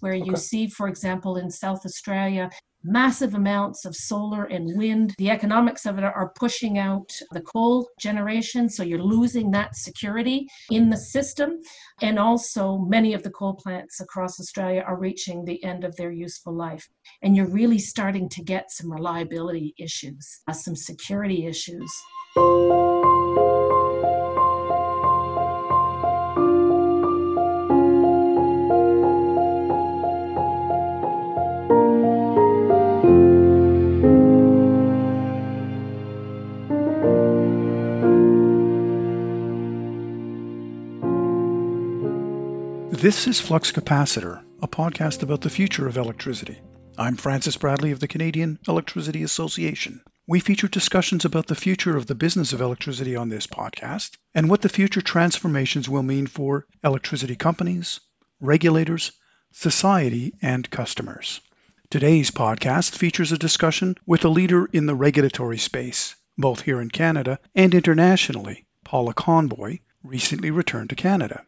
where you see, for example, in South Australia, massive amounts of solar and wind. The economics of it are pushing out the coal generation, so you're losing that security in the system. And also, many of the coal plants across Australia are reaching the end of their useful life. And you're really starting to get some reliability issues, uh, some security issues. This is Flux Capacitor, a podcast about the future of electricity. I'm Francis Bradley of the Canadian Electricity Association. We feature discussions about the future of the business of electricity on this podcast and what the future transformations will mean for electricity companies, regulators, society, and customers. Today's podcast features a discussion with a leader in the regulatory space, both here in Canada and internationally. Paula Conboy recently returned to Canada.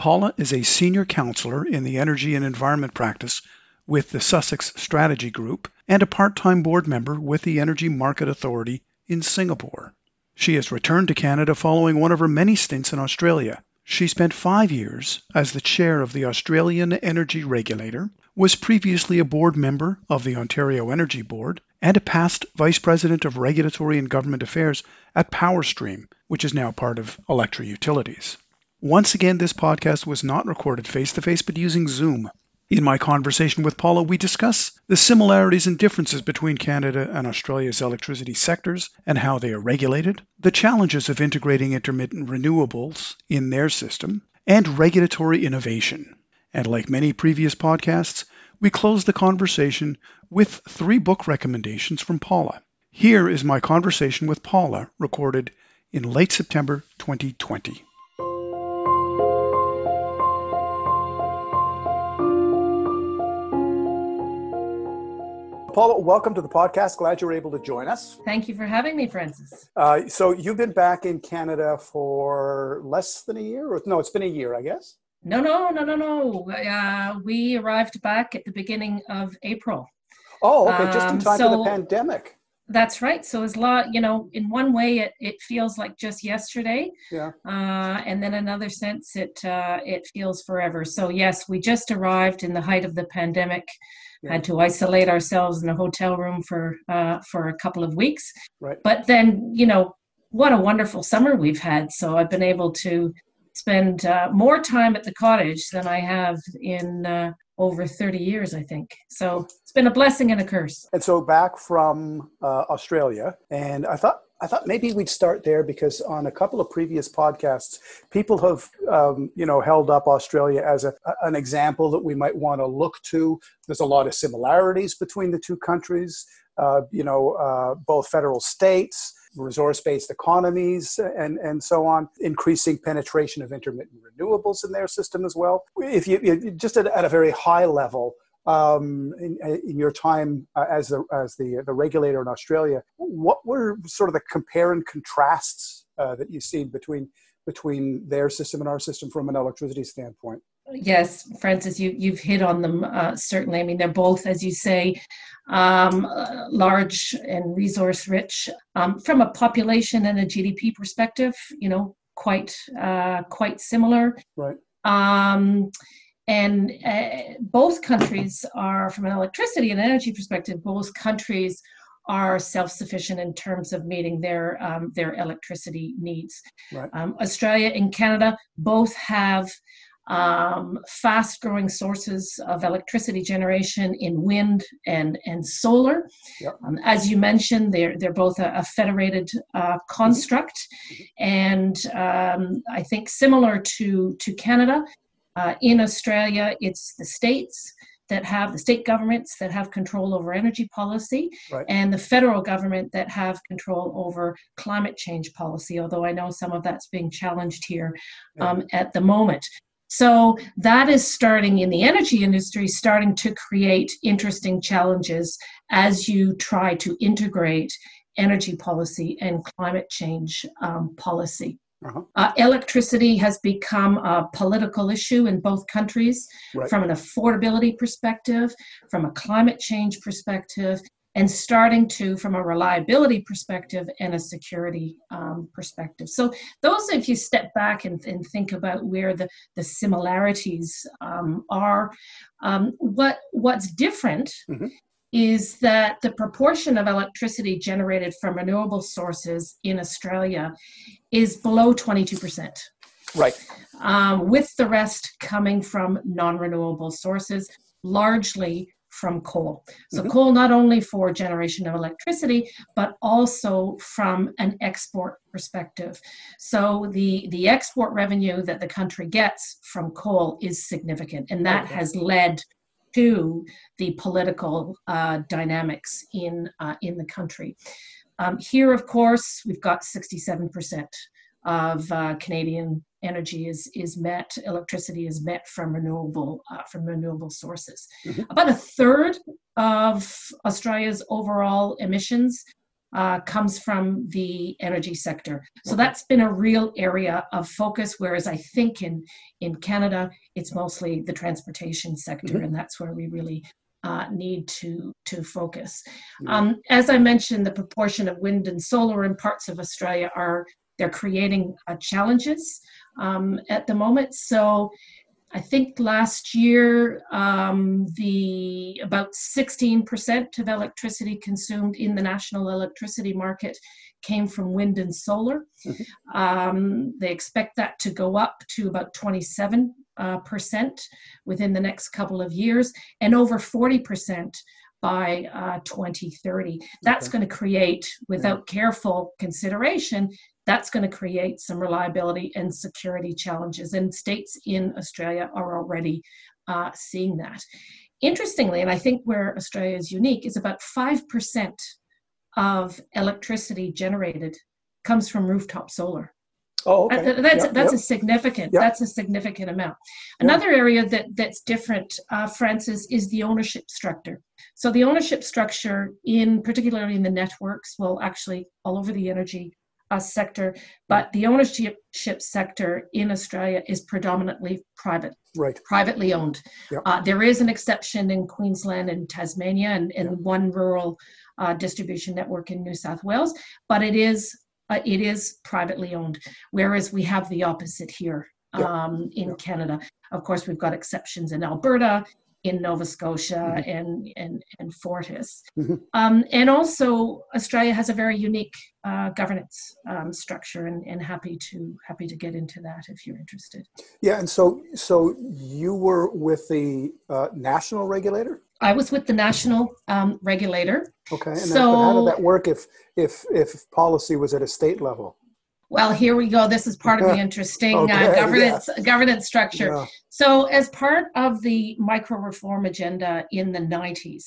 Paula is a senior counselor in the energy and environment practice with the Sussex Strategy Group and a part time board member with the Energy Market Authority in Singapore. She has returned to Canada following one of her many stints in Australia. She spent five years as the chair of the Australian Energy Regulator, was previously a board member of the Ontario Energy Board, and a past vice president of regulatory and government affairs at Powerstream, which is now part of Alectra Utilities. Once again, this podcast was not recorded face to face, but using Zoom. In my conversation with Paula, we discuss the similarities and differences between Canada and Australia's electricity sectors and how they are regulated, the challenges of integrating intermittent renewables in their system, and regulatory innovation. And like many previous podcasts, we close the conversation with three book recommendations from Paula. Here is my conversation with Paula, recorded in late September 2020. Paula, welcome to the podcast. Glad you were able to join us. Thank you for having me, Francis. Uh, so you've been back in Canada for less than a year, or no? It's been a year, I guess. No, no, no, no, no. Uh, we arrived back at the beginning of April. Oh, okay, just in um, time so, for the pandemic. That's right. So it's a lot, you know, in one way it, it feels like just yesterday. Yeah. Uh, and then another sense it uh, it feels forever. So yes, we just arrived in the height of the pandemic yeah. had to isolate ourselves in a hotel room for uh, for a couple of weeks. Right. But then, you know, what a wonderful summer we've had. So I've been able to spend uh, more time at the cottage than I have in uh, over 30 years, I think. So it's been a blessing and a curse. And so back from uh, Australia, and I thought I thought maybe we'd start there because on a couple of previous podcasts, people have um, you know held up Australia as a, an example that we might want to look to. There's a lot of similarities between the two countries. Uh, you know, uh, both federal states, resource-based economies, and and so on. Increasing penetration of intermittent renewables in their system as well. If you just at, at a very high level, um, in, in, your time uh, as the as the the regulator in Australia, what were sort of the compare and contrasts uh, that you see between between their system and our system from an electricity standpoint? Yes, Francis, you you've hit on them uh, certainly. I mean, they're both, as you say, um, large and resource rich. Um, from a population and a GDP perspective, you know, quite uh, quite similar. Right. Um, and uh, both countries are, from an electricity and energy perspective, both countries are self-sufficient in terms of meeting their um, their electricity needs. Right. Um, Australia and Canada both have um, fast-growing sources of electricity generation in wind and and solar. Yep. Um, as you mentioned, they're they're both a, a federated uh, construct, mm-hmm. and um, I think similar to to Canada, uh, in Australia, it's the states that have the state governments that have control over energy policy right. and the federal government that have control over climate change policy, although I know some of that's being challenged here um, at the moment. So that is starting in the energy industry, starting to create interesting challenges as you try to integrate energy policy and climate change um, policy. Uh-huh. Uh, electricity has become a political issue in both countries right. from an affordability perspective, from a climate change perspective, and starting to from a reliability perspective and a security um, perspective. So those, if you step back and, and think about where the, the similarities um, are, um, what what's different mm-hmm. is that the proportion of electricity generated from renewable sources in Australia is below 22%. Right. Um, with the rest coming from non-renewable sources, largely from coal. So, mm-hmm. coal not only for generation of electricity, but also from an export perspective. So, the, the export revenue that the country gets from coal is significant, and that okay. has led to the political uh, dynamics in, uh, in the country. Um, here, of course, we've got 67% of uh, Canadian energy is is met, electricity is met from renewable uh, from renewable sources. Mm-hmm. About a third of Australia's overall emissions uh, comes from the energy sector. So that's been a real area of focus. Whereas I think in in Canada, it's mostly the transportation sector, mm-hmm. and that's where we really uh, need to to focus. Um, as I mentioned, the proportion of wind and solar in parts of Australia are they're creating uh, challenges um, at the moment. So I think last year um, the about 16% of electricity consumed in the national electricity market came from wind and solar. Mm-hmm. Um, they expect that to go up to about 27 uh, percent within the next couple of years, and over 40 percent by uh, 2030. That's okay. going to create, without yeah. careful consideration, that's going to create some reliability and security challenges. And states in Australia are already uh, seeing that. Interestingly, and I think where Australia is unique, is about 5% of electricity generated comes from rooftop solar. Oh, okay. Uh, that's yep, that's yep. a significant yep. that's a significant amount. Another area that that's different, uh, Francis, is the ownership structure. So the ownership structure, in particularly in the networks, well, actually all over the energy uh, sector, but the ownership sector in Australia is predominantly private, right? Privately owned. Yep. Uh, there is an exception in Queensland and Tasmania, and, and yep. one rural uh, distribution network in New South Wales, but it is uh, it is privately owned. Whereas we have the opposite here yep. um, in Canada. Of course, we've got exceptions in Alberta, in Nova Scotia mm-hmm. and, and, and Fortis. Mm-hmm. Um, and also Australia has a very unique uh, governance um, structure and, and happy to happy to get into that if you're interested. Yeah, and so so you were with the uh, national regulator? I was with the national um, regulator. Okay, and so, how did that work if if if policy was at a state level? Well, here we go. This is part of the interesting uh, okay, uh, governance yeah. governance structure. Yeah. So, as part of the micro reform agenda in the 90s,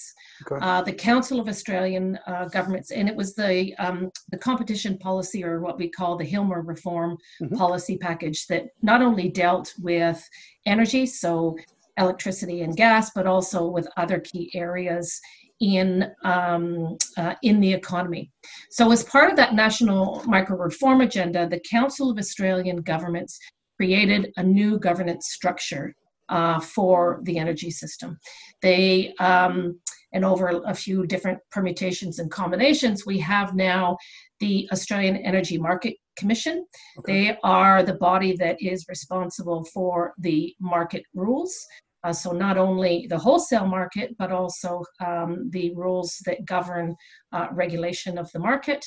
okay. uh, the Council of Australian uh, Governments, and it was the um, the competition policy, or what we call the Hilmer Reform mm-hmm. Policy Package, that not only dealt with energy, so electricity and gas, but also with other key areas in um, uh, in the economy. So, as part of that national micro reform agenda, the Council of Australian Governments created a new governance structure uh, for the energy system. They um, and over a few different permutations and combinations, we have now the Australian Energy Market Commission. Okay. They are the body that is responsible for the market rules uh, so not only the wholesale market, but also um, the rules that govern uh, regulation of the market.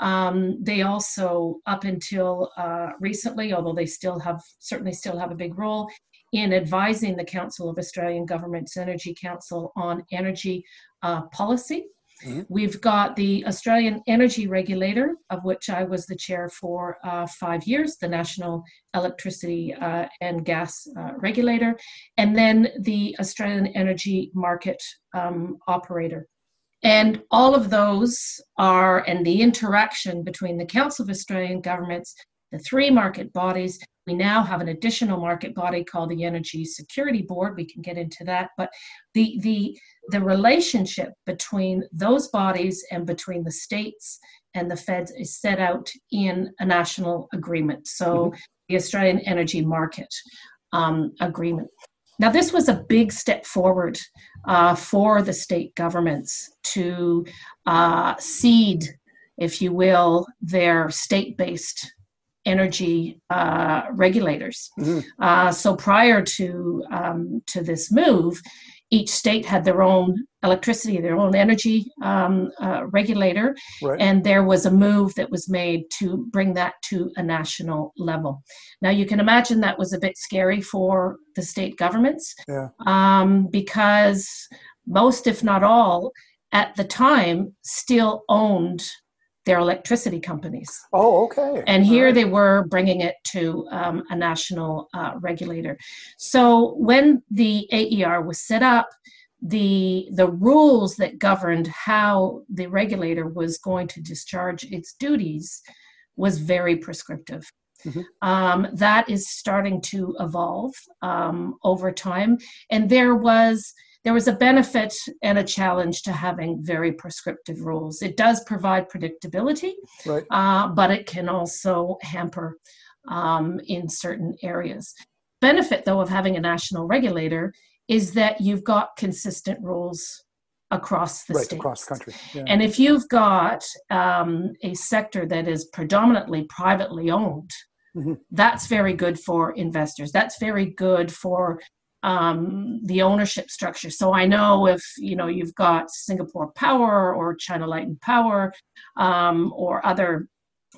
Um, they also, up until uh, recently, although they still have certainly still have a big role in advising the Council of Australian Governments Energy Council on energy uh, policy. Mm-hmm. We've got the Australian Energy Regulator, of which I was the chair for uh, five years, the National Electricity uh, and Gas uh, Regulator, and then the Australian Energy Market um, Operator. And all of those are, and the interaction between the Council of Australian Governments, the three market bodies, We now have an additional market body called the Energy Security Board. We can get into that, but the the the relationship between those bodies and between the states and the feds is set out in a national agreement. So mm-hmm. the Australian Energy Market um, Agreement. Now, this was a big step forward uh, for the state governments to uh, cede, if you will, their state based energy uh, regulators. Mm-hmm. Uh, so prior to um, to this move, each state had their own electricity, their own energy um, uh, regulator, right. and there was a move that was made to bring that to a national level. Now you can imagine that was a bit scary for the state governments, yeah. um, because most, if not all, at the time still owned their electricity companies. Oh, okay. And here right. they were bringing it to um, a national uh, regulator. So when the AER was set up, the the rules that governed how the regulator was going to discharge its duties was very prescriptive. Mm-hmm. Um, that is starting to evolve um, over time, and there was there was a benefit and a challenge to having very prescriptive rules. It does provide predictability, right. uh, but it can also hamper um, in certain areas. Benefit, though, of having a national regulator is that you've got consistent rules across the right, states. across the country. Yeah. And if you've got um, a sector that is predominantly privately owned, mm-hmm. that's very good for investors. That's very good for um, the ownership structure. So I know if you know you've got Singapore Power or China Light and Power um, or other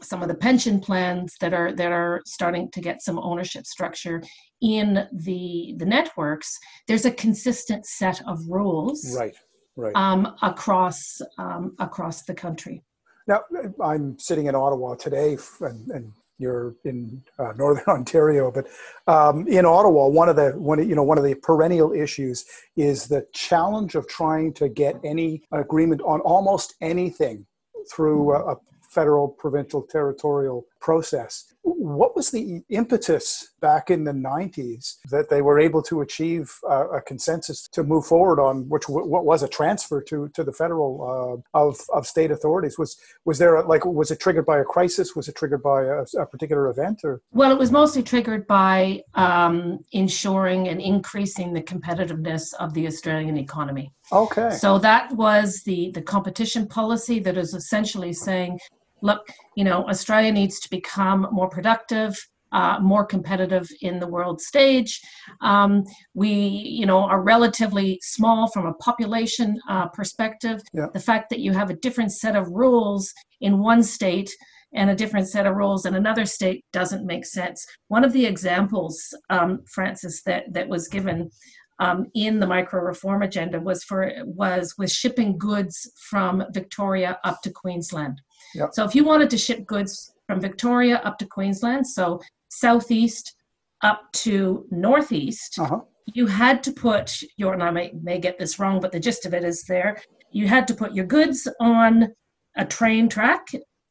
some of the pension plans that are that are starting to get some ownership structure in the the networks. There's a consistent set of rules, right, right, um, across um, across the country. Now I'm sitting in Ottawa today, and, and you're in uh, northern Ontario, but um, in Ottawa, one of the one you know one of the perennial issues is the challenge of trying to get any agreement on almost anything through a, a federal, provincial, territorial process. What was the impetus back in the 90s that they were able to achieve uh, a consensus to move forward on which what was a transfer to to the federal uh, of of state authorities? Was was there a, like was it triggered by a crisis? Was it triggered by a, a particular event? Or well, it was mostly triggered by um, ensuring and increasing the competitiveness of the Australian economy. Okay. So that was the the competition policy that is essentially saying look, you know, Australia needs to become more productive, uh, more competitive in the world stage. Um, we, you know, are relatively small from a population uh, perspective. Yeah. The fact that you have a different set of rules in one state and a different set of rules in another state doesn't make sense. One of the examples, um, Francis, that that was given um, in the micro reform agenda was for was with shipping goods from Victoria up to Queensland. Yep. So if you wanted to ship goods from Victoria up to Queensland, so southeast up to northeast, uh-huh. you had to put your, and I may, may get this wrong, but the gist of it is there, you had to put your goods on a train track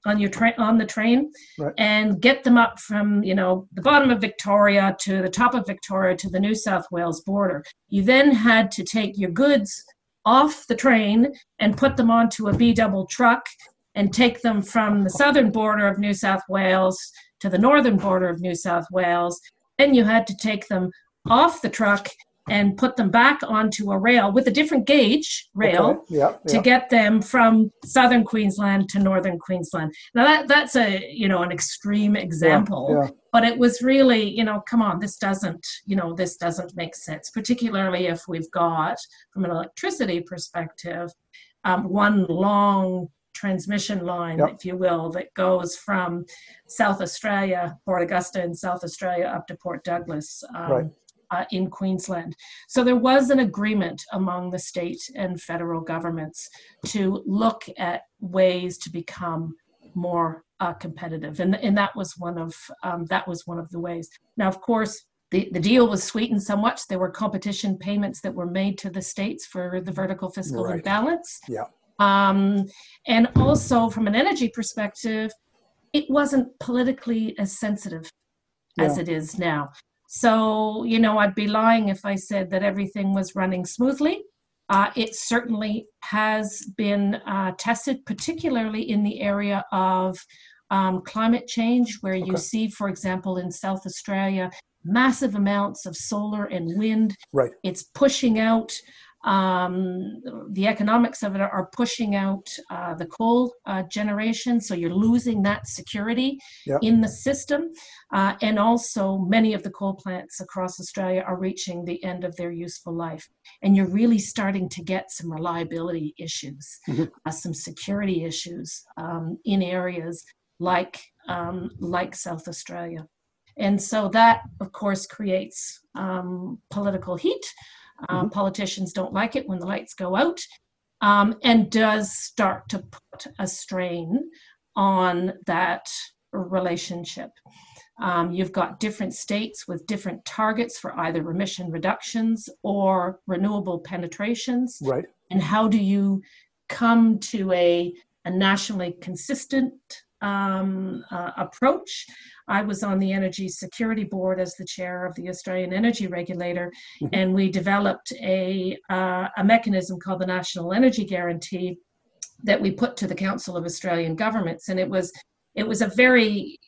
on your train on the train right. and get them up from you know the bottom of Victoria to the top of Victoria to the New South Wales border. You then had to take your goods off the train and put them onto a B double truck and take them from the southern border of New South Wales to the northern border of New South Wales. Then you had to take them off the truck and put them back onto a rail with a different gauge rail okay. yeah, yeah. to get them from southern Queensland to northern Queensland. Now that that's a you know an extreme example, yeah, but it was really you know come on this doesn't you know this doesn't make sense, particularly if we've got from an electricity perspective um, one long transmission line, yep. if you will, that goes from South Australia, Port Augusta in South Australia, up to Port Douglas um, right. uh, in Queensland. So there was an agreement among the state and federal governments to look at ways to become more uh, competitive, and and that was one of um, that was one of the ways. Now, of course. The, the deal was sweetened somewhat. There were competition payments that were made to the states for the vertical fiscal right. imbalance. Yeah um, and also, from an energy perspective, it wasn't politically as sensitive yeah. as it is now. So, you know, I'd be lying if I said that everything was running smoothly. Uh, it certainly has been uh, tested, particularly in the area of um, climate change, where okay. you see, for example, in South Australia, massive amounts of solar and wind. Right. It's pushing out um, the economics of it are pushing out uh, the coal uh, generation, so you're losing that security yep. in the system. Uh, and also, many of the coal plants across Australia are reaching the end of their useful life. And you're really starting to get some reliability issues, mm-hmm. Uh, some security issues um, in areas like, um, like South Australia. And so that, of course, creates um, political heat. Mm-hmm. Politicians don't like it when the lights go out um, and does start to put a strain on that relationship. Um, you've got different states with different targets for either emission reductions or renewable penetrations. Right. And how do you come to a, a nationally consistent um, uh, approach I was on the Energy Security Board as the chair of the Australian Energy Regulator, mm-hmm. and we developed a, uh, a mechanism called the National Energy Guarantee that we put to the Council of Australian Governments, and it was it was a very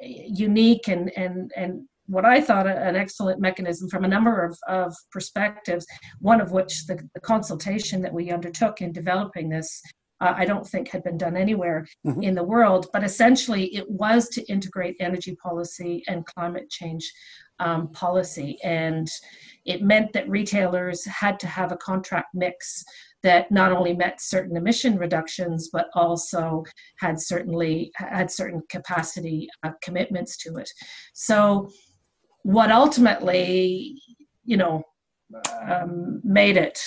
unique and and and what I thought an excellent mechanism from a number of, of perspectives, one of which the, the consultation that we undertook in developing this uh, I don't think had been done anywhere mm-hmm. in the world. But essentially, it was to integrate energy policy and climate change um, policy. And it meant that retailers had to have a contract mix that not only met certain emission reductions, but also had certainly had certain capacity uh, commitments to it. So, what ultimately, you know, um, made it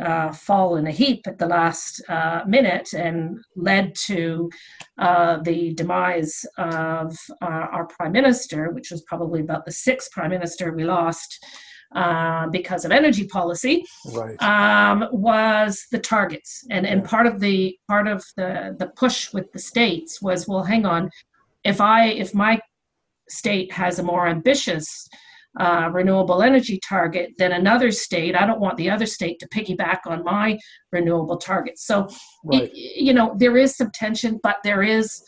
uh, fall in a heap at the last uh, minute and led to uh, the demise of uh, our prime minister, which was probably about the sixth prime minister we lost uh, because of energy policy, right. um, was the targets. And and part of the part of the the push with the states was, well, hang on, if I if my state has a more ambitious uh, renewable energy target than another state. I don't want the other state to piggyback on my renewable target. So, right. it, you know, there is some tension, but there is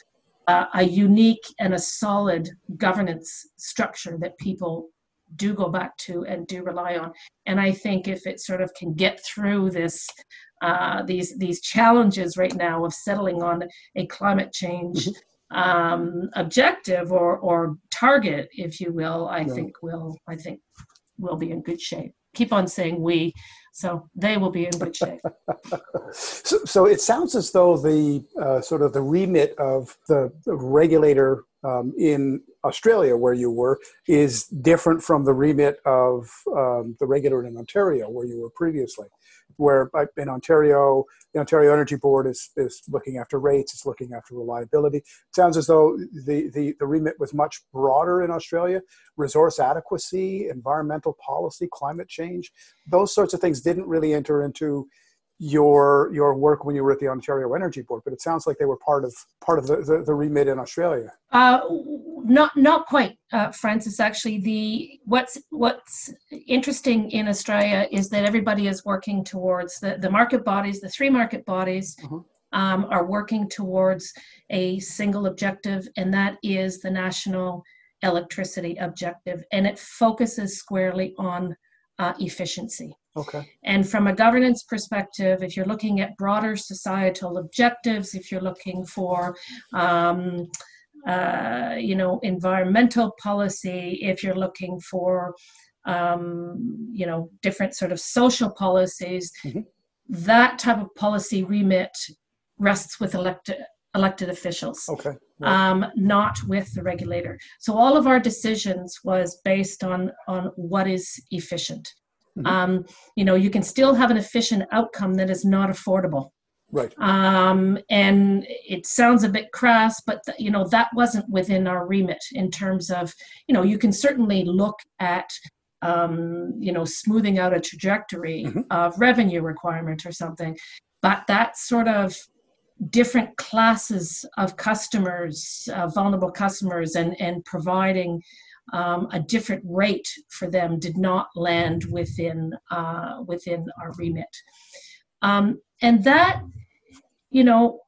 uh, a unique and a solid governance structure that people do go back to and do rely on. And I think if it sort of can get through this. Uh, these these challenges right now of settling on a climate change mm-hmm um, objective or, or target, if you will, I think will I think will be in good shape. Keep on saying we, so they will be in good shape. so, so it sounds as though the uh, sort of the remit of the, the regulator um, in Australia, where you were, is different from the remit of um, the regulator in Ontario, where you were previously where in Ontario, the Ontario Energy Board is, is looking after rates, it's looking after reliability. It sounds as though the, the, the remit was much broader in Australia. Resource adequacy, environmental policy, climate change, those sorts of things didn't really enter into your your work when you were at the Ontario Energy Board, but it sounds like they were part of part of the, the, the remit in Australia. Uh, not not quite, uh, Francis. Actually, the what's what's interesting in Australia is that everybody is working towards the the market bodies, the three market bodies. Mm-hmm. Um, are working towards a single objective, and that is the national electricity objective, and it focuses squarely on uh, efficiency. Okay. And from a governance perspective, if you're looking at broader societal objectives, if you're looking for, um, uh, you know, environmental policy, if you're looking for, um, you know, different sort of social policies, mm-hmm. that type of policy remit rests with elected elected officials. Okay. Um, not with the regulator. So all of our decisions was based on on what is efficient. Mm-hmm. Um, you know, you can still have an efficient outcome that is not affordable. Right. Um, and it sounds a bit crass, but th- you know that wasn't within our remit in terms of you know you can certainly look at um, you know smoothing out a trajectory mm-hmm. of revenue requirement or something, but that sort of different classes of customers, uh, vulnerable customers, and and providing um, a different rate for them did not land within uh, within our remit, um, and that you know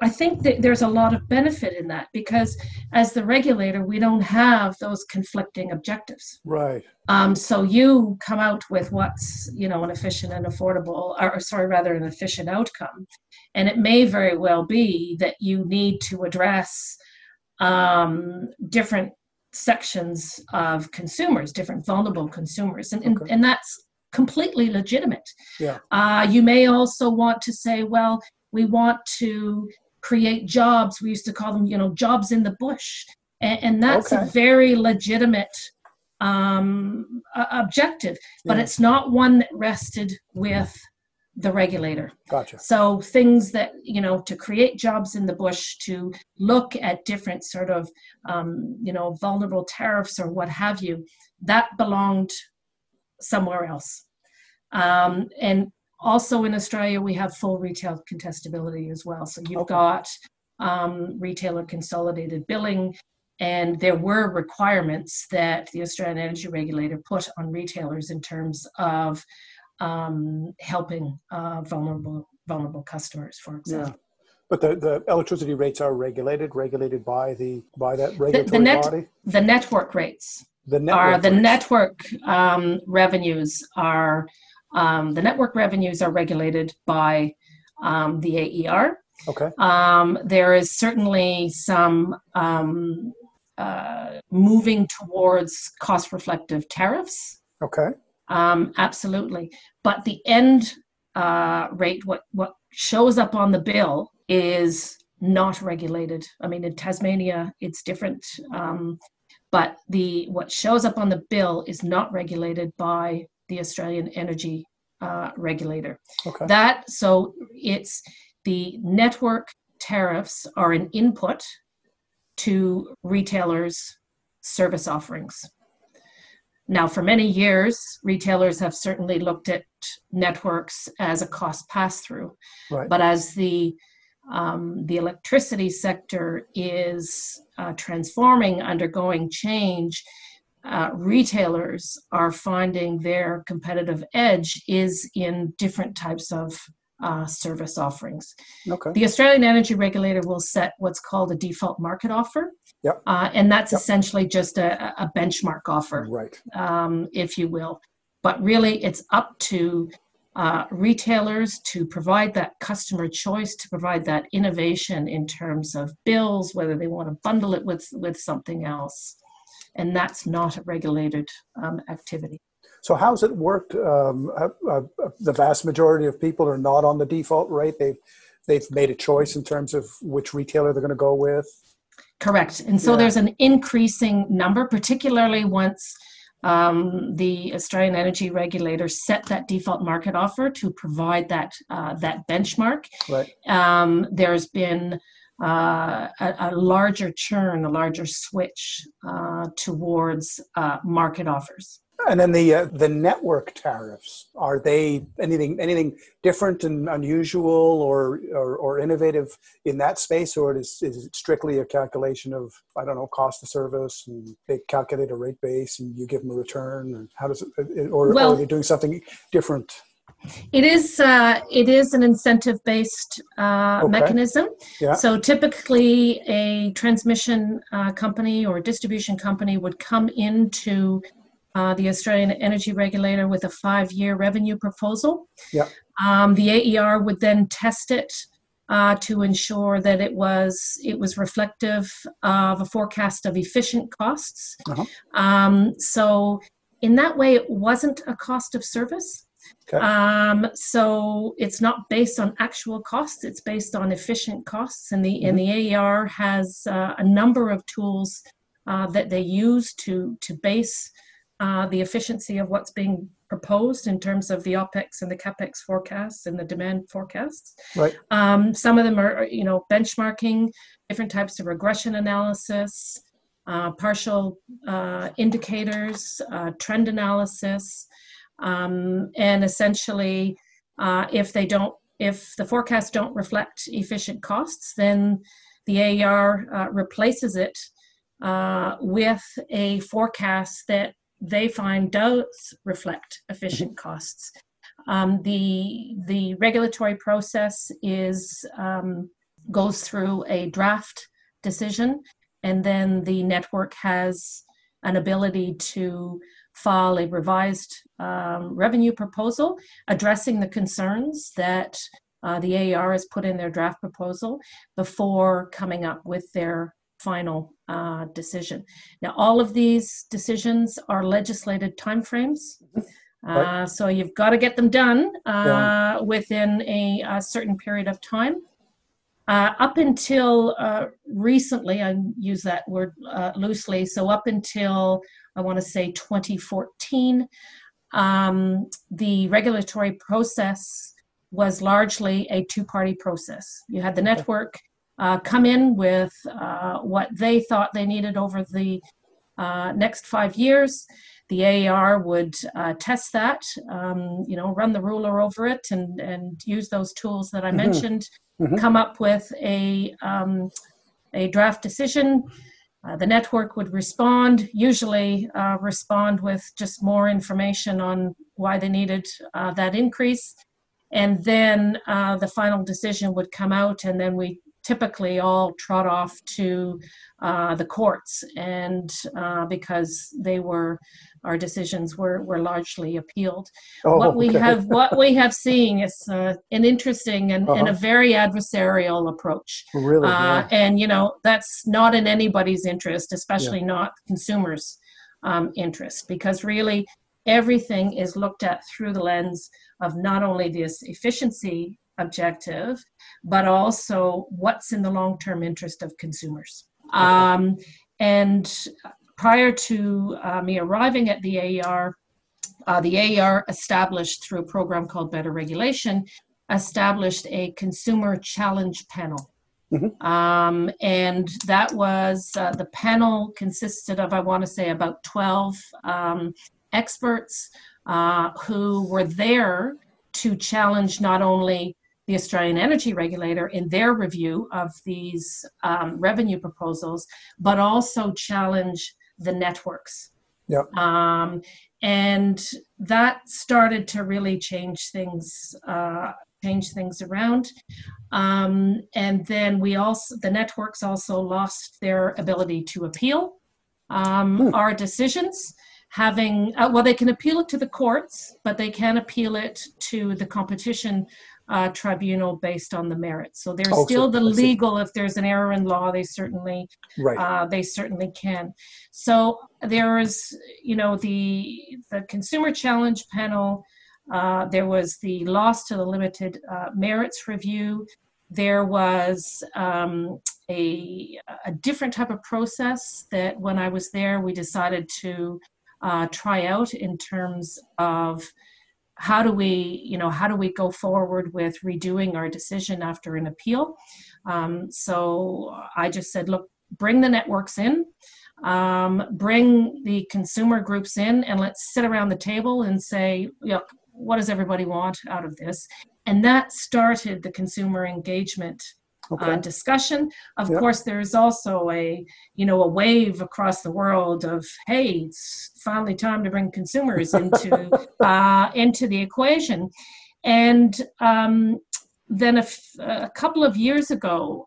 I think that there's a lot of benefit in that because as the regulator, we don't have those conflicting objectives. Right. Um, so you come out with what's you know an efficient and affordable, or sorry, rather an efficient outcome, and it may very well be that you need to address um, different sections of consumers, different vulnerable consumers, and and, and that's completely legitimate. Yeah. Uh, you may also want to say, well, we want to create jobs. We used to call them, you know, jobs in the bush, and, and that's okay. a very legitimate um, objective, but yeah. it's not one that rested with the regulator. Gotcha. So things that you know to create jobs in the bush, to look at different sort of um, you know vulnerable tariffs or what have you, that belonged somewhere else. Um, and also in Australia, we have full retail contestability as well. So you've okay. got um, retailer consolidated billing, and there were requirements that the Australian Energy Regulator put on retailers in terms of um, helping uh, vulnerable vulnerable customers, for example. Yeah. But the, the electricity rates are regulated, regulated by the by that regulatory the, the net, body. The network rates the network are the rates. network um, revenues are um, the network revenues are regulated by um, the AER. Okay. Um, there is certainly some um, uh, moving towards cost reflective tariffs. Okay. Um, absolutely. But the end uh, rate, what, what shows up on the bill, is not regulated. I mean, in Tasmania, it's different. Um, but the what shows up on the bill is not regulated by the Australian Energy uh, Regulator. Okay. That so it's the network tariffs are an input to retailers' service offerings. Now, for many years, retailers have certainly looked at networks as a cost pass through. Right. But as the um, the electricity sector is uh, transforming, undergoing change, uh, retailers are finding their competitive edge is in different types of uh, service offerings. Okay. The Australian Energy Regulator will set what's called a default market offer. Yep. Uh, and that's yep. essentially just a, a benchmark offer, right. um, if you will. But really, it's up to uh, retailers to provide that customer choice, to provide that innovation in terms of bills, whether they want to bundle it with, with something else and that's not a regulated um, activity. So how's it worked? Um, uh, uh, the vast majority of people are not on the default rate. They've they've made a choice in terms of which retailer they're going to go with. Correct, and so yeah. there's an increasing number, particularly once um, the Australian Energy Regulator set that default market offer to provide that uh, that benchmark. Right. Um, there's been uh, a, a, larger churn, a larger switch uh, towards uh, market offers. And then the uh, the network tariffs are they anything anything different and unusual or, or, or innovative in that space, or is is it strictly a calculation of I don't know cost of service and they calculate a rate base and you give them a return, and how does it or, well, or are they doing something different? It is uh, it is an incentive based uh, okay. mechanism. Yeah. So typically, a transmission uh, company or distribution company would come into uh, the Australian Energy Regulator with a five year revenue proposal. Yeah. Um, the AER would then test it. Uh, to ensure that it was it was reflective of a forecast of efficient costs. Uh-huh. Um, so in that way, it wasn't a cost of service. Okay. Um, so it's not based on actual costs; it's based on efficient costs. And the mm-hmm. and the AER has uh, a number of tools uh, that they use to to base uh, the efficiency of what's being proposed in terms of the opex and the capex forecasts and the demand forecasts. Right. Um, some of them are you know benchmarking, different types of regression analysis. Uh, partial uh, indicators, uh, trend analysis, um, and essentially, uh, if they don't, if the forecasts don't reflect efficient costs, then the AER uh, replaces it uh, with a forecast that they find does reflect efficient costs. Um, the the regulatory process is um, goes through a draft decision, and then the network has an ability to file a revised um, revenue proposal addressing the concerns that uh, the AER has put in their draft proposal before coming up with their final uh, decision. Now, all of these decisions are legislated timeframes. Right. Uh, so you've got to get them done uh, Yeah. within a, a certain period of time. Uh, up until uh, recently, I use that word uh, loosely. So up until I want to say 2014, um, the regulatory process was largely a two-party process. You had the network uh, come in with uh, what they thought they needed over the uh, next five years. The AER would uh, test that, um, you know, run the ruler over it, and and use those tools that I Mhm. mentioned. Mhm. Come up with a um, a draft decision. Uh, the network would respond, usually uh, respond with just more information on why they needed uh, that increase. And then uh, the final decision would come out, and then we typically all trot off to uh, the courts. And uh, because they were, our decisions were, were largely appealed Oh, what we okay. have what we have seen is uh, an interesting and, and a Uh-huh. very adversarial approach really. uh, yeah. and you know that's not in anybody's interest especially not consumers um, interest because really everything is looked at through the lens of not only this efficiency objective but also what's in the long-term interest of consumers um, and prior to uh, me arriving at the aer uh, the AER established through a program called Better Regulation, established a consumer challenge panel. Mhm. Um, and that was uh, the panel consisted of, I want to say, about 12 um, experts uh, who were there to challenge not only the Australian Energy Regulator in their review of these um, revenue proposals, but also challenge the networks. Yeah. Um, and that started to really change things uh, change things around um, and then we also the networks also lost their ability to appeal um, Hmm. our decisions having uh, well they can appeal it to the courts but they can appeal it to the competition uh, tribunal based on the merits so there's Oh, so- still the I see. legal if there's an error in law they certainly right. uh, they certainly can. So there is, you know, the the consumer challenge panel. Uh, there was the loss to the limited uh, merits review. There was um, a a different type of process that when I was there, we decided to uh, try out in terms of how do we, you know, how do we go forward with redoing our decision after an appeal. Um, so I just said, look, bring the networks in, um, bring the consumer groups in, and let's sit around the table and say, look, what does everybody want out of this? And that started the consumer engagement Okay. uh, discussion. Of Yeah. course, there's also a you know a wave across the world of hey, it's finally time to bring consumers into uh, into the equation, and um, then a, f- a couple of years ago.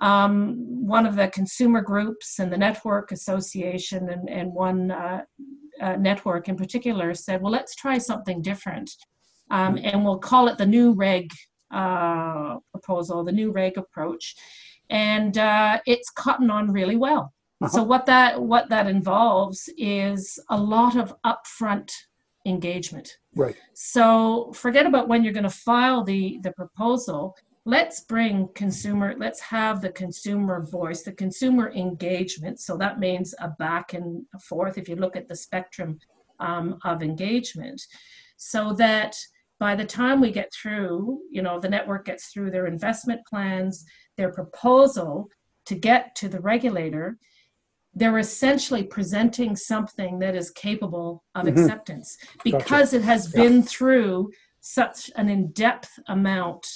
Um, one of the consumer groups and the network association and, and one uh, uh, network in particular said, well, let's try something different. Um, and we'll call it the new reg uh, proposal, the new reg approach, and uh, it's cotton on really well. So what that what that involves is a lot of upfront engagement. right. So forget about when you're going to file the the proposal. Let's bring consumer. Let's have the consumer voice, the consumer engagement. So that means a back and forth. If you look at the spectrum um, of engagement, so that by the time we get through, you know, the network gets through their investment plans, their proposal to get to the regulator, they're essentially presenting something that is capable of Mhm. acceptance because it has Yeah. been through such an in-depth amount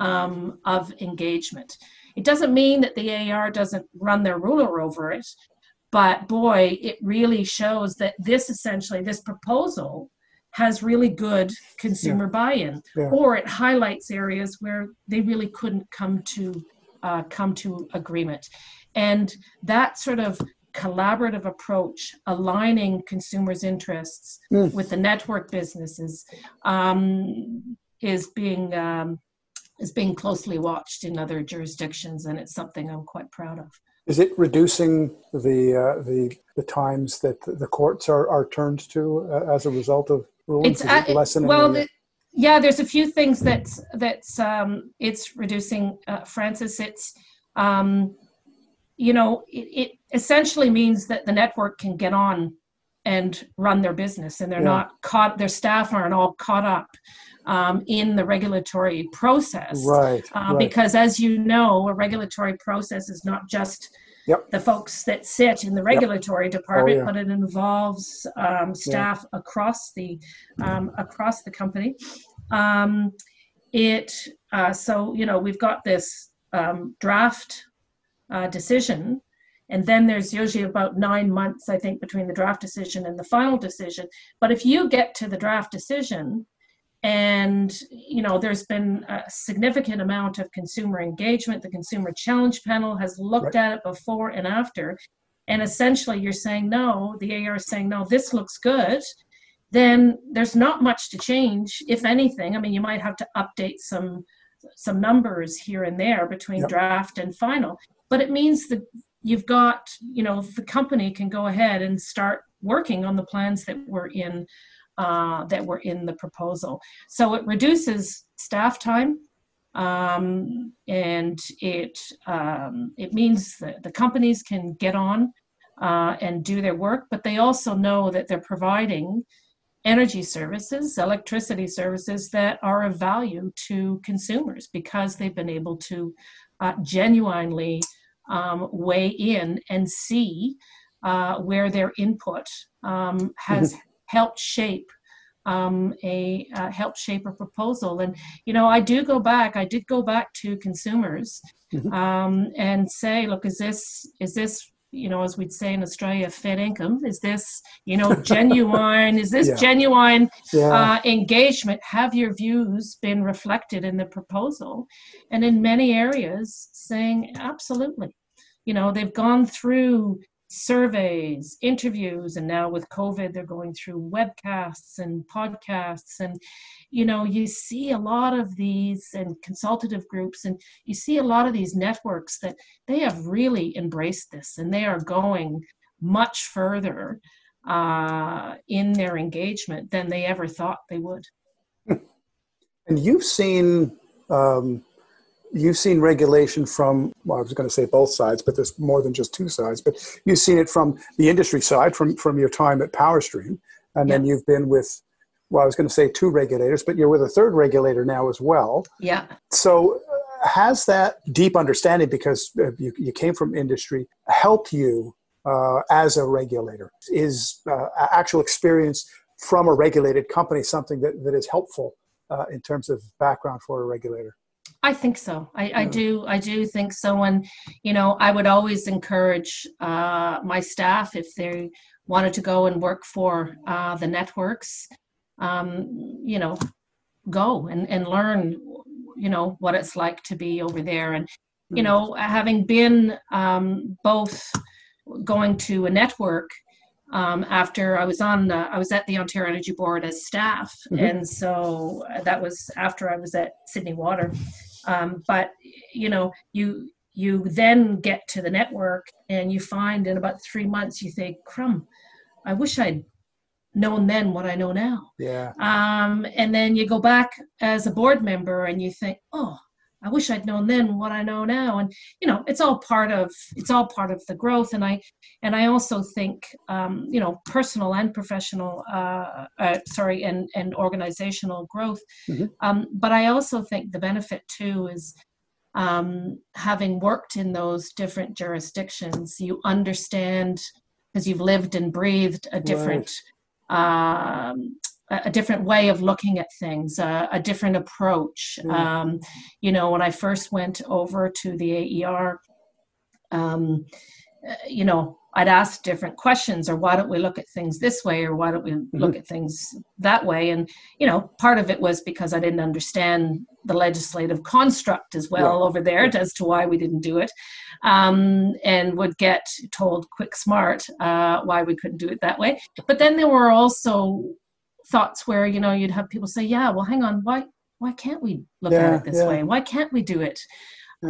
um, of engagement. It doesn't mean that the AER doesn't run their ruler over it, but boy, it really shows that this essentially, this proposal has really good consumer yeah. buy-in, yeah. or it highlights areas where they really couldn't come to uh, come to agreement, and that sort of collaborative approach, aligning consumers' interests mm. with the network businesses, um, is being um, is being closely watched in other jurisdictions, and it's something I'm quite proud of. Is it reducing the uh, the the times that the courts are, are turned to uh, as a result of? It's, uh, well, the, yeah, there's a few things that's that's um, it's reducing. Uh, Francis, it's um, you know it, it, essentially means that the network can get on and run their business, and they're yeah. not caught. Their staff aren't all caught up um, in the regulatory process. Right, uh, right, Because as you know, a regulatory process is not just yep. the folks that sit in the regulatory yep. Oh, department, oh, yeah. but it involves um, staff yeah. across the um, across the company. Um, it uh, so you know we've got this um, draft uh, decision and then there's usually about nine months i think between the draft decision and the final decision but if you get to the draft decision and you know there's been a significant amount of consumer engagement. The consumer challenge panel has looked right. at it before and after. And essentially you're saying no the AER is saying no this looks good. Then there's not much to change if anything. I mean you might have to update some some numbers here and there between yep. draft and final. But it means that you've got you know the company can go ahead and start working on the plans that were in uh, that were in the proposal. So it reduces staff time, um, and it um, it means that the companies can get on uh, and do their work, but they also know that they're providing energy services, electricity services that are of value to consumers because they've been able to uh, genuinely um, weigh in and see uh, where their input um, has helped shape um, a uh, help shape a proposal. And you know, I do go back. I did go back to consumers mm-hmm. um, and say, look, is this is this you know, as we'd say in Australia, fair dinkum? Is this, you know, genuine? is this yeah. genuine yeah. Uh, engagement? Have your views been reflected in the proposal? And in many areas, saying absolutely. You know, they've gone through surveys, interviews, and now with COVID, they're going through webcasts and podcasts. And, you know, you see a lot of these and consultative groups, and you see a lot of these networks that they have really embraced this and they are going much further uh, in their engagement than they ever thought they would. And you've seen um, you've seen regulation from well, I was going to say both sides, but there's more than just two sides. But you've seen it from the industry side, from from your time at PowerStream, and yeah. then you've been with well, I was going to say two regulators, but you're with a third regulator now as well. Yeah. So uh, has that deep understanding because uh, you, you came from industry helped you uh, as a regulator? Is uh, actual experience from a regulated company something that, that is helpful uh, in terms of background for a regulator? I think so. I, I, do. I do think so. And you know, I would always encourage uh, my staff if they wanted to go and work for uh, the networks, um, you know, go and, and learn, you know, what it's like to be over there. And you hmm. know, having been um, both going to a network um, after I was on, uh, I was at the Ontario Energy Board as staff, mm-hmm. and so that was after I was at Sydney Water. Um, but you know, you you then get to the network and you find in about three months you think, "Crumb, I wish I'd known then what I know now." Yeah. Um, and then you go back as a board member and you think, "Oh, I wish I'd known then what I know now. And you know, it's all part of it's all part of the growth. And I and I also think um, you know personal and professional, uh, uh, sorry, and and organizational growth. Mm-hmm. Um, but I also think the benefit too is um, having worked in those different jurisdictions, you understand because you've lived and breathed a different. Right. Um, a different way of looking at things, uh, a different approach. Mm. Um, you know, when I first went over to the AER, um, you know, I'd ask different questions, or why don't we look at things this way, or why don't we mm-hmm. look at things that way? And you know, part of it was because I didn't understand the legislative construct as well over there as to why we didn't do it, um, and would get told quick smart uh, why we couldn't do it that way. But then there were also thoughts where you know you'd have people say, "Yeah, well, hang on, why why can't we look yeah, at it this yeah. way? Why can't we do it?"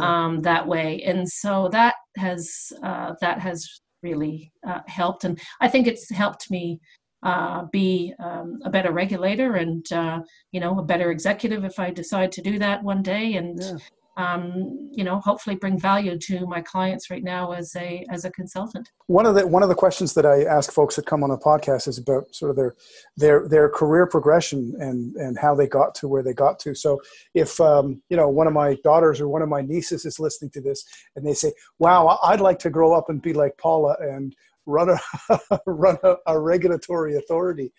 Um, that way and so that has uh, that has really uh, helped. And I think it's helped me uh, be um, a better regulator and, uh, you know, a better executive if I decide to do that one day. And, yeah. Um, you know, hopefully bring value to my clients right now as a, as a consultant. One of the, one of the questions that I ask folks that come on the podcast is about sort of their, their, their career progression and, and how they got to where they got to. So if, um, you know, one of my daughters or one of my nieces is listening to this and they say, wow, I'd like to grow up and be like Paula and run a run a, a, regulatory authority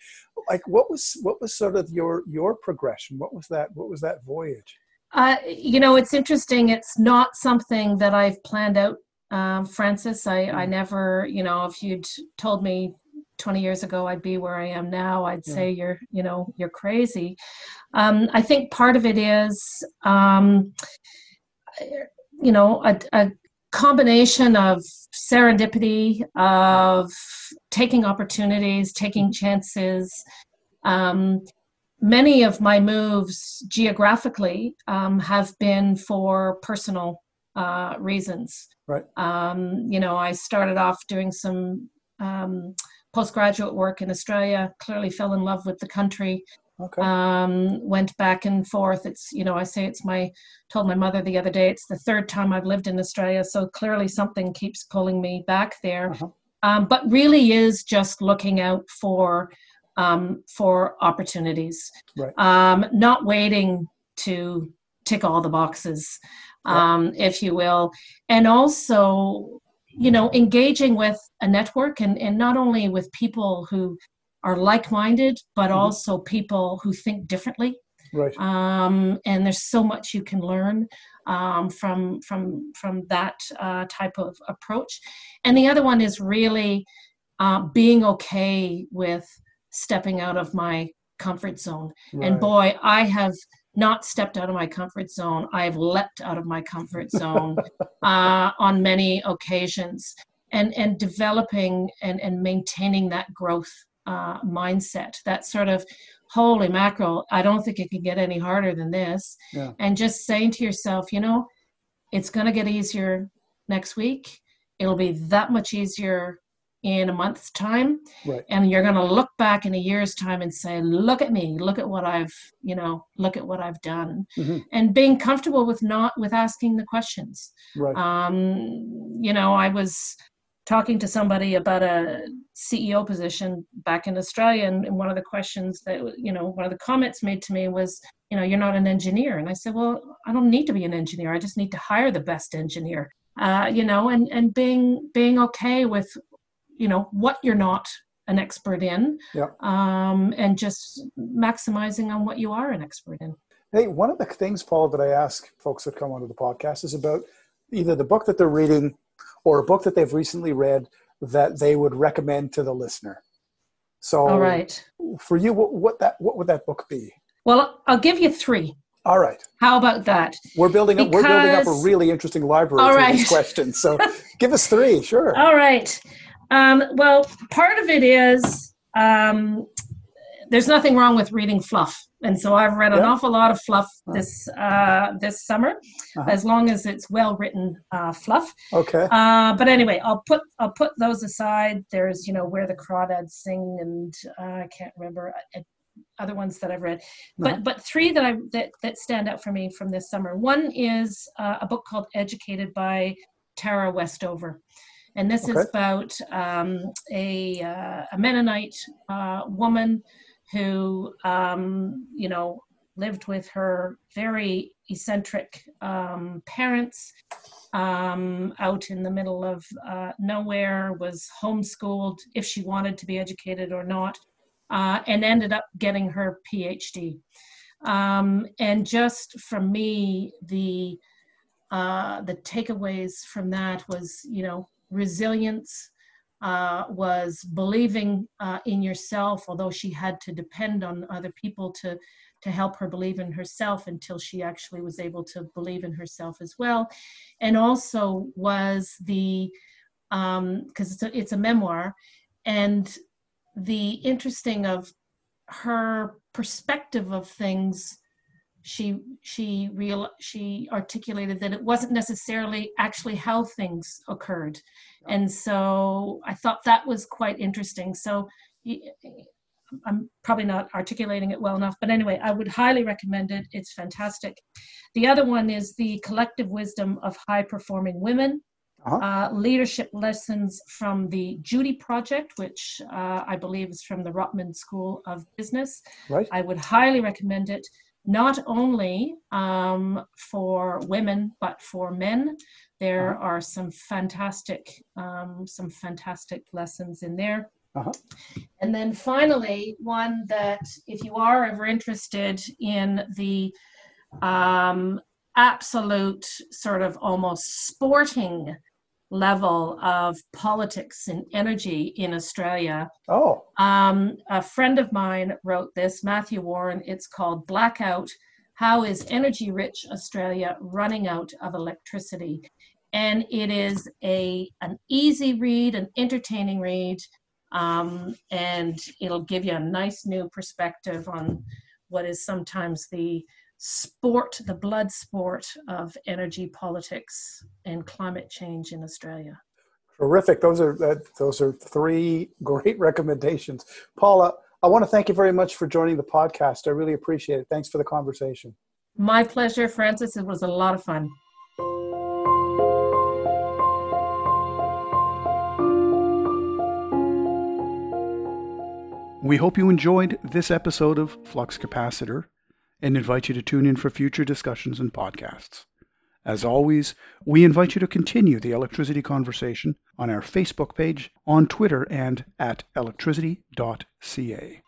like what was what was sort of your your progression what was that what was that voyage uh, you know it's interesting it's not something that i've planned out um, francis i i mm. never you know if you'd told me 20 years ago i'd be where i am now i'd yeah. say you're you know you're crazy um, i think part of it is um, you know a, a combination of serendipity, of taking opportunities, taking chances. Um, many of my moves geographically um, have been for personal uh, reasons. Right. Um, you know, I started off doing some um, postgraduate work in Australia, clearly fell in love with the country, Okay. Um, went back and forth. It's you know I say it's my told my mother the other day it's the third time I've lived in Australia, so clearly something keeps pulling me back there. Uh-huh. Um, but really is just looking out for um, for opportunities, right. um, not waiting to tick all the boxes, um, if you will, and also you know engaging with a network and, and not only with people who are like-minded, but mm-hmm. also people who think differently. Right. Um, and there's so much you can learn um, from from from that uh, type of approach. And the other one is really uh, being okay with stepping out of my comfort zone. Right. And boy, I have not stepped out of my comfort zone. I've leapt out of my comfort zone uh, on many occasions. And and developing and, and maintaining that growth uh, mindset that sort of holy mackerel i don't think it can get any harder than this yeah. and just saying to yourself you know it's going to get easier next week it'll be that much easier in a month's time right. and you're going to look back in a year's time and say look at me look at what i've you know look at what i've done mm-hmm. and being comfortable with not with asking the questions right. um you know i was talking to somebody about a CEO position back in Australia, and, and, one of the questions that you know, one of the comments made to me was, you know, you're not an engineer, and I said, well, I don't need to be an engineer. I just need to hire the best engineer, uh, you know, and and being being okay with, you know, what you're not an expert in, yeah. um, and just maximizing on what you are an expert in. Hey, one of the things, Paul, that I ask folks that come onto the podcast is about either the book that they're reading or a book that they've recently read that they would recommend to the listener. So, all right, for you, what, what that what would that book be? Well, I'll give you three. All right. How about that? We're building up. Because, we're building up a really interesting library all right. these questions. So, give us three, sure. All right. Um, well, part of it is um, there's nothing wrong with reading fluff and so I've read an awful lot of fluff this uh, this summer, uh-huh. as long as it's well written uh, fluff. Okay. Uh, but anyway, I'll put I'll put those aside. There's you know where the crawdads sing, and uh, I can't remember uh, other ones that I've read. But uh-huh. but three that I that that stand out for me from this summer. One is uh, a book called Educated by Tara Westover. And this okay. is about um, a, a Mennonite woman who, um, you know, lived with her very eccentric um, parents um, out in the middle of uh, nowhere, was homeschooled if she wanted to be educated or not, uh, and ended up getting her PhD. Um, and just from me, the uh, the takeaways from that was, you know, resilience, uh, was believing uh, in yourself, although she had to depend on other people to to help her believe in herself until she actually was able to believe in herself as well, and also was the because um, it's a, it's a memoir, and the interesting of her perspective of things she she real she articulated that it wasn't necessarily actually how things occurred and so i thought that was quite interesting so i'm probably not articulating it well enough but anyway i would highly recommend it it's fantastic the other one is the collective wisdom of high performing women uh-huh. uh, leadership lessons from the Judy Project, which uh, I believe is from the Rotman School of Business. Right. I would highly recommend it, not only um, for women but for men. There uh-huh. are some fantastic, um, some fantastic lessons in there. Uh-huh. And then finally, one that if you are ever interested in the um, absolute sort of almost sporting level of politics and energy in Australia. Oh. Um, a friend of mine wrote this, Matthew Warren. It's called Blackout How is Energy Rich Australia Running Out of Electricity? And it is a, an easy read, an entertaining read, um, and it'll give you a nice new perspective on what is sometimes the sport, the blood sport of energy politics and climate change in Australia. Terrific. Those are uh, those are three great recommendations. Paula, I want to thank you very much for joining the podcast. I really appreciate it. Thanks for the conversation. My pleasure, Francis. It was a lot of fun. We hope you enjoyed this episode of Flux Capacitor and invite you to tune in for future discussions and podcasts. As always, we invite you to continue the electricity conversation on our Facebook page, on Twitter, and at electricity.ca.